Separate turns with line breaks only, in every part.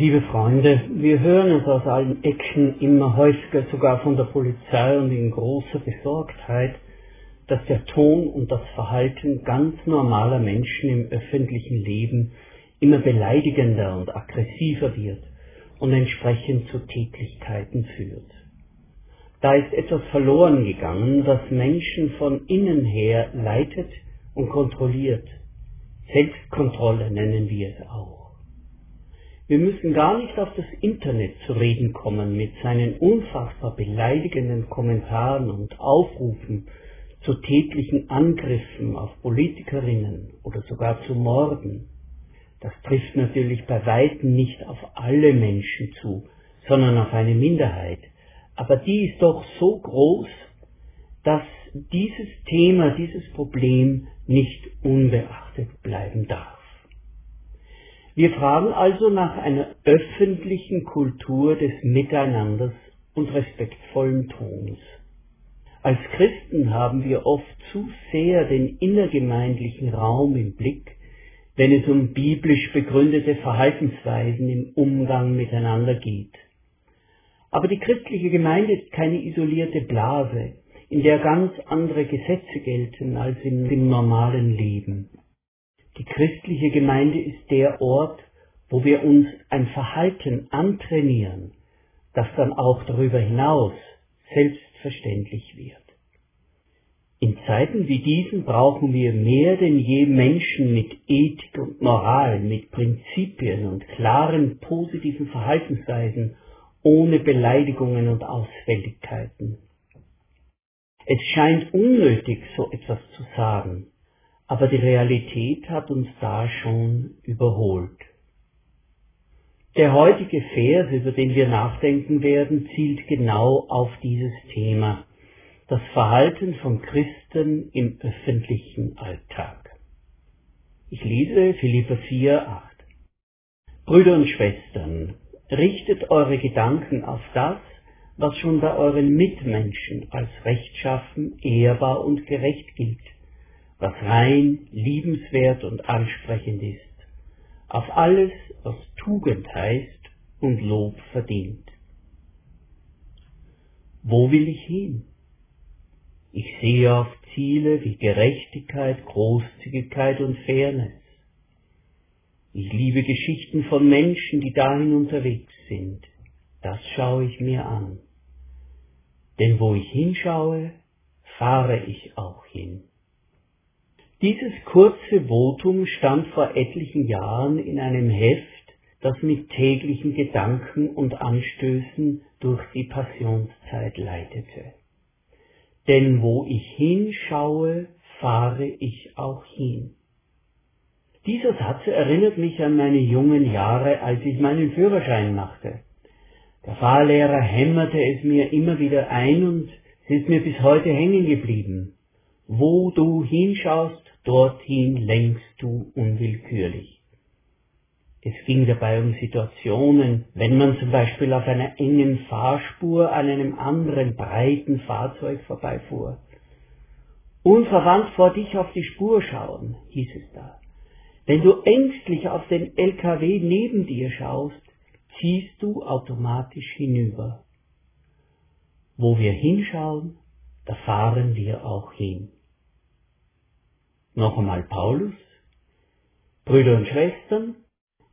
Liebe Freunde, wir hören es aus allen Ecken immer häufiger, sogar von der Polizei und in großer Besorgtheit, dass der Ton und das Verhalten ganz normaler Menschen im öffentlichen Leben immer beleidigender und aggressiver wird und entsprechend zu Tätlichkeiten führt. Da ist etwas verloren gegangen, das Menschen von innen her leitet und kontrolliert. Selbstkontrolle nennen wir es auch. Wir müssen gar nicht auf das Internet zu reden kommen mit seinen unfassbar beleidigenden Kommentaren und Aufrufen zu tätlichen Angriffen auf Politikerinnen oder sogar zu Morden. Das trifft natürlich bei weitem nicht auf alle Menschen zu, sondern auf eine Minderheit. Aber die ist doch so groß, dass dieses Thema, dieses Problem nicht unbeachtet bleiben darf. Wir fragen also nach einer öffentlichen Kultur des Miteinanders und respektvollen Tons. Als Christen haben wir oft zu sehr den innergemeindlichen Raum im Blick, wenn es um biblisch begründete Verhaltensweisen im Umgang miteinander geht. Aber die christliche Gemeinde ist keine isolierte Blase, in der ganz andere Gesetze gelten als im, im normalen Leben. Die christliche Gemeinde ist der Ort, wo wir uns ein Verhalten antrainieren, das dann auch darüber hinaus selbstverständlich wird. In Zeiten wie diesen brauchen wir mehr denn je Menschen mit Ethik und Moral, mit Prinzipien und klaren positiven Verhaltensweisen, ohne Beleidigungen und Ausfälligkeiten. Es scheint unnötig, so etwas zu sagen, aber die Realität hat uns da schon überholt. Der heutige Vers, über den wir nachdenken werden, zielt genau auf dieses Thema, das Verhalten von Christen im öffentlichen Alltag. Ich lese Philippa 4, 8. Brüder und Schwestern, richtet eure Gedanken auf das, was schon bei euren Mitmenschen als rechtschaffen, ehrbar und gerecht gilt was rein, liebenswert und ansprechend ist, auf alles, was Tugend heißt und Lob verdient. Wo will ich hin? Ich sehe auf Ziele wie Gerechtigkeit, Großzügigkeit und Fairness. Ich liebe Geschichten von Menschen, die dahin unterwegs sind. Das schaue ich mir an. Denn wo ich hinschaue, fahre ich auch hin. Dieses kurze Votum stand vor etlichen Jahren in einem Heft, das mit täglichen Gedanken und Anstößen durch die Passionszeit leitete. Denn wo ich hinschaue, fahre ich auch hin. Dieser Satz erinnert mich an meine jungen Jahre, als ich meinen Führerschein machte. Der Fahrlehrer hämmerte es mir immer wieder ein und ist mir bis heute hängen geblieben. Wo du hinschaust, dorthin lenkst du unwillkürlich. Es ging dabei um Situationen, wenn man zum Beispiel auf einer engen Fahrspur an einem anderen breiten Fahrzeug vorbeifuhr. Unverwandt vor dich auf die Spur schauen, hieß es da. Wenn du ängstlich auf den LKW neben dir schaust, ziehst du automatisch hinüber. Wo wir hinschauen, da fahren wir auch hin. Noch einmal Paulus. Brüder und Schwestern,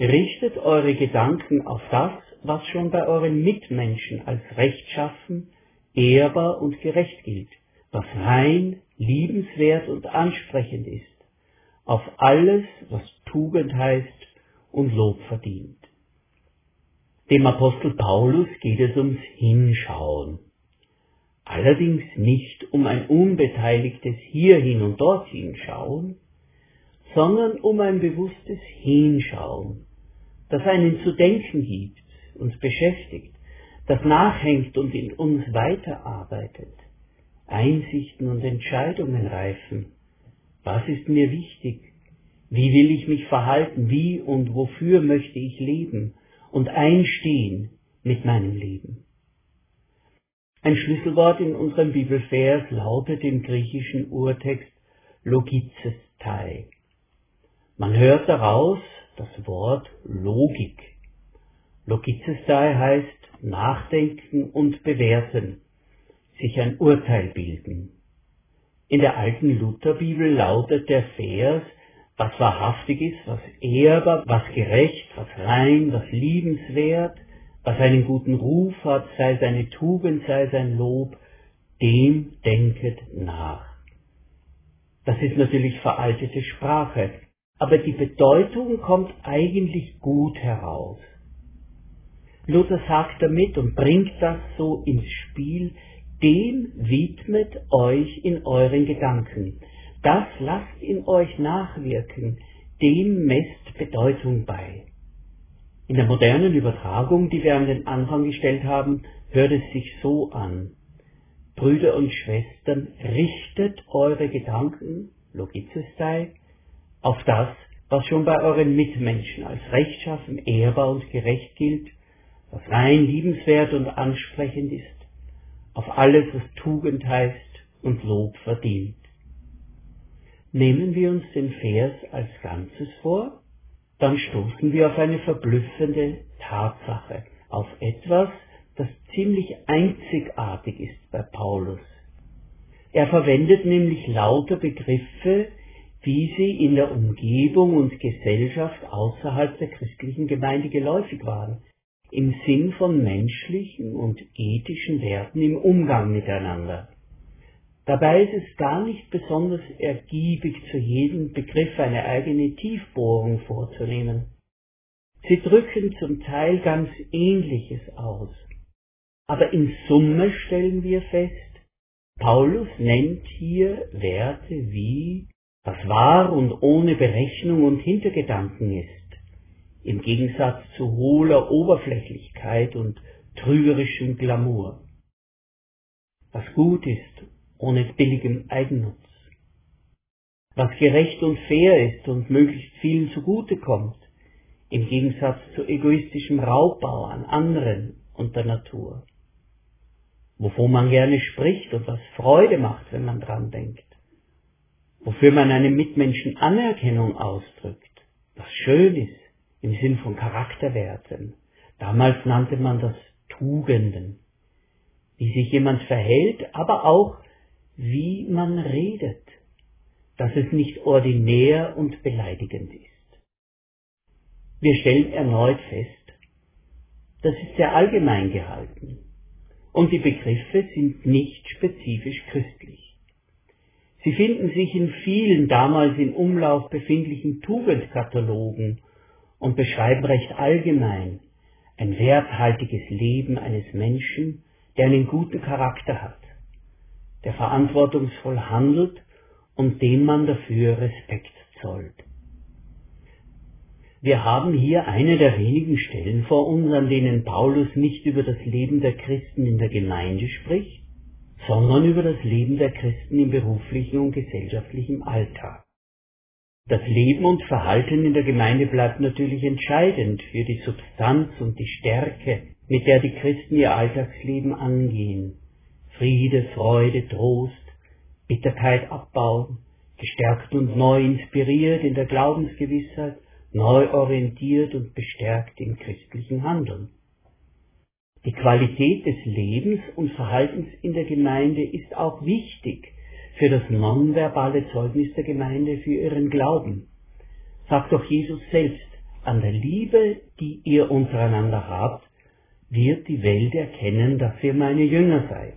richtet eure Gedanken auf das, was schon bei euren Mitmenschen als rechtschaffen, ehrbar und gerecht gilt, was rein, liebenswert und ansprechend ist, auf alles, was Tugend heißt und Lob verdient. Dem Apostel Paulus geht es ums Hinschauen allerdings nicht um ein unbeteiligtes Hierhin und Dorthin schauen, sondern um ein bewusstes Hinschauen, das einen zu denken gibt, uns beschäftigt, das nachhängt und in uns weiterarbeitet, Einsichten und Entscheidungen reifen. Was ist mir wichtig? Wie will ich mich verhalten? Wie und wofür möchte ich leben und einstehen mit meinem Leben? Ein Schlüsselwort in unserem Bibelvers lautet im griechischen Urtext logizestai, Man hört daraus das Wort Logik. Logizestei heißt nachdenken und bewerten, sich ein Urteil bilden. In der alten Lutherbibel lautet der Vers, was wahrhaftig ist, was ehrbar, was gerecht, was rein, was liebenswert, was einen guten Ruf hat, sei seine Tugend, sei sein Lob, dem denket nach. Das ist natürlich veraltete Sprache, aber die Bedeutung kommt eigentlich gut heraus. Luther sagt damit und bringt das so ins Spiel, dem widmet euch in euren Gedanken. Das lasst in euch nachwirken, dem messt Bedeutung bei. In der modernen Übertragung, die wir an den Anfang gestellt haben, hört es sich so an. Brüder und Schwestern, richtet eure Gedanken, Logizestei, auf das, was schon bei euren Mitmenschen als rechtschaffen, ehrbar und gerecht gilt, was rein liebenswert und ansprechend ist, auf alles, was Tugend heißt und Lob verdient. Nehmen wir uns den Vers als Ganzes vor, dann stoßen wir auf eine verblüffende Tatsache, auf etwas, das ziemlich einzigartig ist bei Paulus. Er verwendet nämlich lauter Begriffe, wie sie in der Umgebung und Gesellschaft außerhalb der christlichen Gemeinde geläufig waren, im Sinn von menschlichen und ethischen Werten im Umgang miteinander. Dabei ist es gar nicht besonders ergiebig, zu jedem Begriff eine eigene Tiefbohrung vorzunehmen. Sie drücken zum Teil ganz Ähnliches aus. Aber in Summe stellen wir fest, Paulus nennt hier Werte wie, was wahr und ohne Berechnung und Hintergedanken ist, im Gegensatz zu hohler Oberflächlichkeit und trügerischem Glamour. Was gut ist ohne billigem Eigennutz. Was gerecht und fair ist und möglichst vielen zugutekommt, im Gegensatz zu egoistischem Raubbau an anderen und der Natur. Wovon man gerne spricht und was Freude macht, wenn man dran denkt. Wofür man einem Mitmenschen Anerkennung ausdrückt, was schön ist im Sinn von Charakterwerten. Damals nannte man das Tugenden. Wie sich jemand verhält, aber auch wie man redet, dass es nicht ordinär und beleidigend ist. Wir stellen erneut fest, das ist sehr allgemein gehalten und die Begriffe sind nicht spezifisch christlich. Sie finden sich in vielen damals in Umlauf befindlichen Tugendkatalogen und beschreiben recht allgemein ein werthaltiges Leben eines Menschen, der einen guten Charakter hat der verantwortungsvoll handelt und dem man dafür Respekt zollt. Wir haben hier eine der wenigen Stellen vor uns, an denen Paulus nicht über das Leben der Christen in der Gemeinde spricht, sondern über das Leben der Christen im beruflichen und gesellschaftlichen Alltag. Das Leben und Verhalten in der Gemeinde bleibt natürlich entscheidend für die Substanz und die Stärke, mit der die Christen ihr Alltagsleben angehen. Friede, Freude, Trost, Bitterkeit abbauen, gestärkt und neu inspiriert in der Glaubensgewissheit, neu orientiert und bestärkt im christlichen Handeln. Die Qualität des Lebens und Verhaltens in der Gemeinde ist auch wichtig für das nonverbale Zeugnis der Gemeinde für ihren Glauben. Sagt doch Jesus selbst, an der Liebe, die ihr untereinander habt, wird die Welt erkennen, dass ihr meine Jünger seid.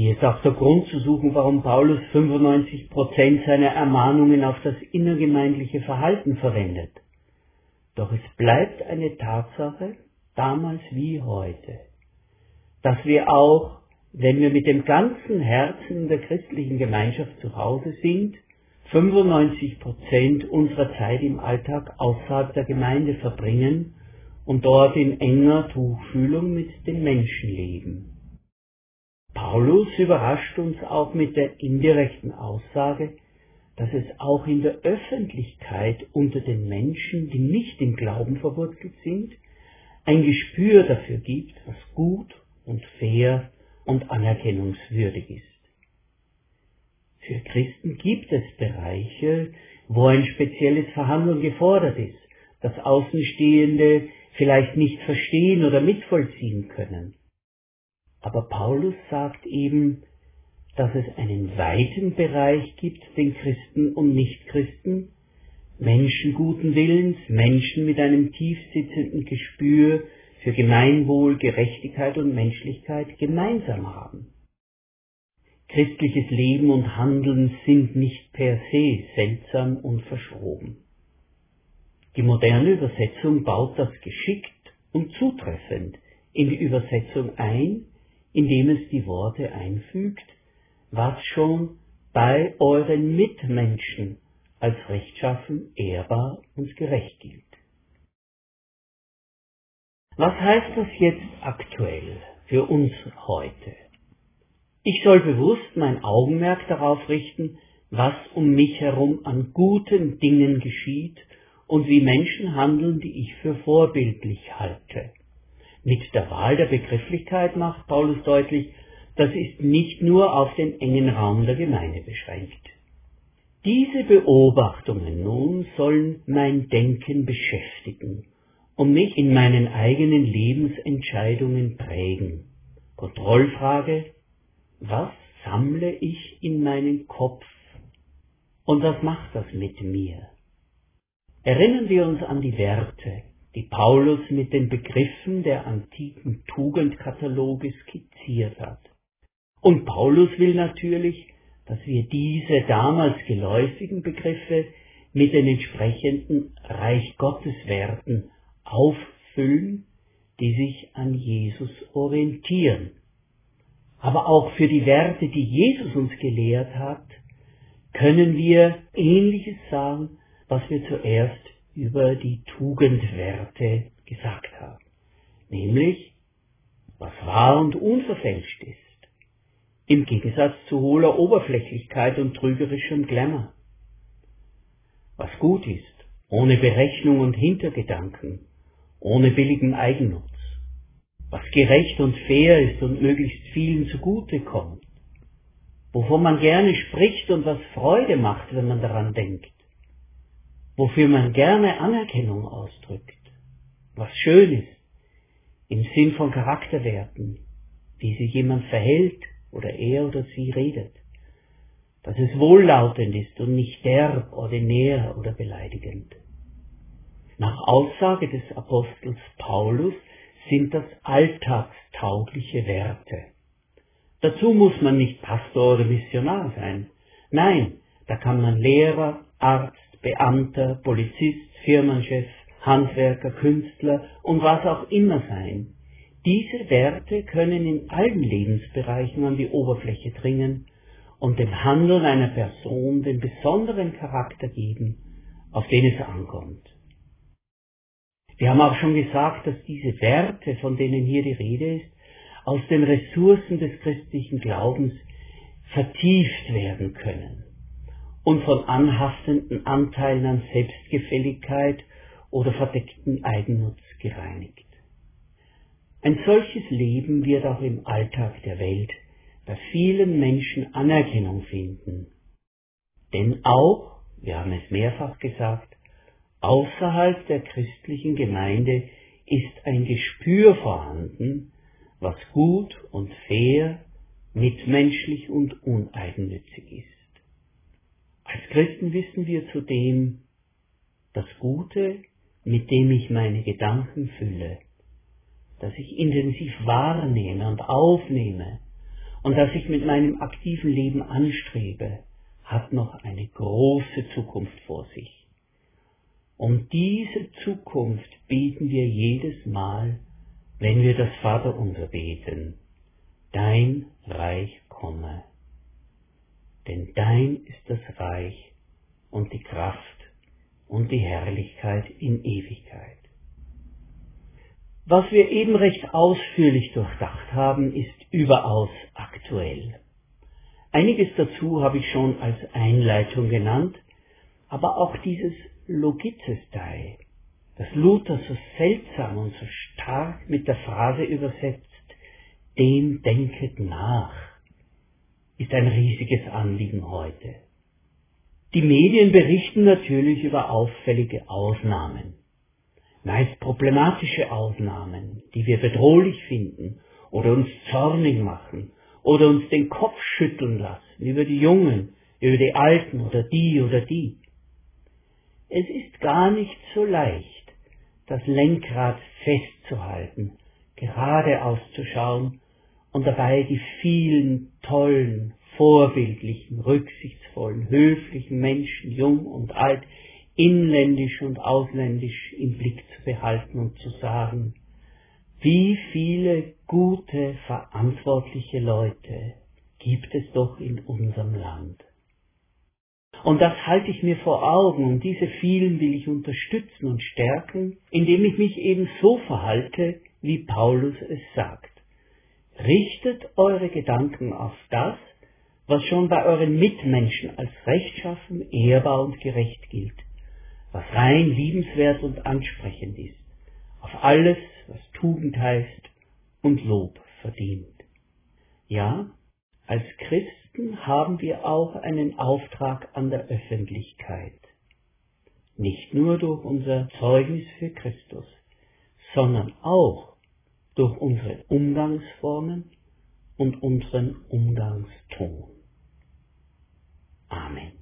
Hier ist auch der Grund zu suchen, warum Paulus 95 Prozent seiner Ermahnungen auf das innergemeindliche Verhalten verwendet. Doch es bleibt eine Tatsache, damals wie heute, dass wir auch, wenn wir mit dem ganzen Herzen der christlichen Gemeinschaft zu Hause sind, 95 Prozent unserer Zeit im Alltag außerhalb der Gemeinde verbringen und dort in enger Tuchfühlung mit den Menschen leben. Paulus überrascht uns auch mit der indirekten Aussage, dass es auch in der Öffentlichkeit unter den Menschen, die nicht im Glauben verwurzelt sind, ein Gespür dafür gibt, was gut und fair und anerkennungswürdig ist. Für Christen gibt es Bereiche, wo ein spezielles Verhandeln gefordert ist, das Außenstehende vielleicht nicht verstehen oder mitvollziehen können. Aber Paulus sagt eben, dass es einen weiten Bereich gibt, den Christen und Nichtchristen, Menschen guten Willens, Menschen mit einem tief sitzenden Gespür für Gemeinwohl, Gerechtigkeit und Menschlichkeit gemeinsam haben. Christliches Leben und Handeln sind nicht per se seltsam und verschroben. Die moderne Übersetzung baut das geschickt und zutreffend in die Übersetzung ein, indem es die Worte einfügt, was schon bei euren Mitmenschen als rechtschaffen, ehrbar und gerecht gilt. Was heißt das jetzt aktuell für uns heute? Ich soll bewusst mein Augenmerk darauf richten, was um mich herum an guten Dingen geschieht und wie Menschen handeln, die ich für vorbildlich halte. Mit der Wahl der Begrifflichkeit macht Paulus deutlich, das ist nicht nur auf den engen Raum der Gemeinde beschränkt. Diese Beobachtungen nun sollen mein Denken beschäftigen und mich in meinen eigenen Lebensentscheidungen prägen. Kontrollfrage, was sammle ich in meinen Kopf und was macht das mit mir? Erinnern wir uns an die Werte, die Paulus mit den Begriffen der antiken Tugendkataloge skizziert hat. Und Paulus will natürlich, dass wir diese damals geläufigen Begriffe mit den entsprechenden Reich Gottes Werten auffüllen, die sich an Jesus orientieren. Aber auch für die Werte, die Jesus uns gelehrt hat, können wir Ähnliches sagen, was wir zuerst über die Tugendwerte gesagt haben. Nämlich, was wahr und unverfälscht ist im Gegensatz zu hohler Oberflächlichkeit und trügerischem Glamour. Was gut ist, ohne Berechnung und Hintergedanken, ohne billigen Eigennutz. Was gerecht und fair ist und möglichst vielen zugute kommt. Wovon man gerne spricht und was Freude macht, wenn man daran denkt. Wofür man gerne Anerkennung ausdrückt. Was schön ist, im Sinn von Charakterwerten, wie sich jemand verhält, oder er oder sie redet, dass es wohllautend ist und nicht derb, ordinär oder beleidigend. Nach Aussage des Apostels Paulus sind das alltagstaugliche Werte. Dazu muss man nicht Pastor oder Missionar sein. Nein, da kann man Lehrer, Arzt, Beamter, Polizist, Firmenchef, Handwerker, Künstler und was auch immer sein. Diese Werte können in allen Lebensbereichen an die Oberfläche dringen und dem Handeln einer Person den besonderen Charakter geben, auf den es ankommt. Wir haben auch schon gesagt, dass diese Werte, von denen hier die Rede ist, aus den Ressourcen des christlichen Glaubens vertieft werden können und von anhaftenden Anteilen an Selbstgefälligkeit oder verdeckten Eigennutz gereinigt. Ein solches Leben wird auch im Alltag der Welt bei vielen Menschen Anerkennung finden. Denn auch, wir haben es mehrfach gesagt, außerhalb der christlichen Gemeinde ist ein Gespür vorhanden, was gut und fair, mitmenschlich und uneigennützig ist. Als Christen wissen wir zudem, das Gute, mit dem ich meine Gedanken fülle, das ich intensiv wahrnehme und aufnehme und das ich mit meinem aktiven Leben anstrebe, hat noch eine große Zukunft vor sich. Um diese Zukunft beten wir jedes Mal, wenn wir das Vaterunser beten. Dein Reich komme. Denn dein ist das Reich und die Kraft und die Herrlichkeit in Ewigkeit. Was wir eben recht ausführlich durchdacht haben, ist überaus aktuell. Einiges dazu habe ich schon als Einleitung genannt, aber auch dieses Logizestei, das Luther so seltsam und so stark mit der Phrase übersetzt, dem denket nach. Ist ein riesiges Anliegen heute. Die Medien berichten natürlich über auffällige Ausnahmen, meist problematische Ausnahmen, die wir bedrohlich finden oder uns zornig machen oder uns den Kopf schütteln lassen über die Jungen, über die Alten oder die oder die. Es ist gar nicht so leicht, das Lenkrad festzuhalten, gerade auszuschauen und dabei die vielen tollen, vorbildlichen, rücksichtsvollen, höflichen Menschen, jung und alt, inländisch und ausländisch im Blick zu behalten und zu sagen, wie viele gute, verantwortliche Leute gibt es doch in unserem Land. Und das halte ich mir vor Augen und diese vielen will ich unterstützen und stärken, indem ich mich eben so verhalte, wie Paulus es sagt. Richtet eure Gedanken auf das, was schon bei euren Mitmenschen als rechtschaffen, ehrbar und gerecht gilt, was rein liebenswert und ansprechend ist, auf alles, was Tugend heißt und Lob verdient. Ja, als Christen haben wir auch einen Auftrag an der Öffentlichkeit. Nicht nur durch unser Zeugnis für Christus, sondern auch durch unsere Umgangsformen und unseren Umgangston. Amen.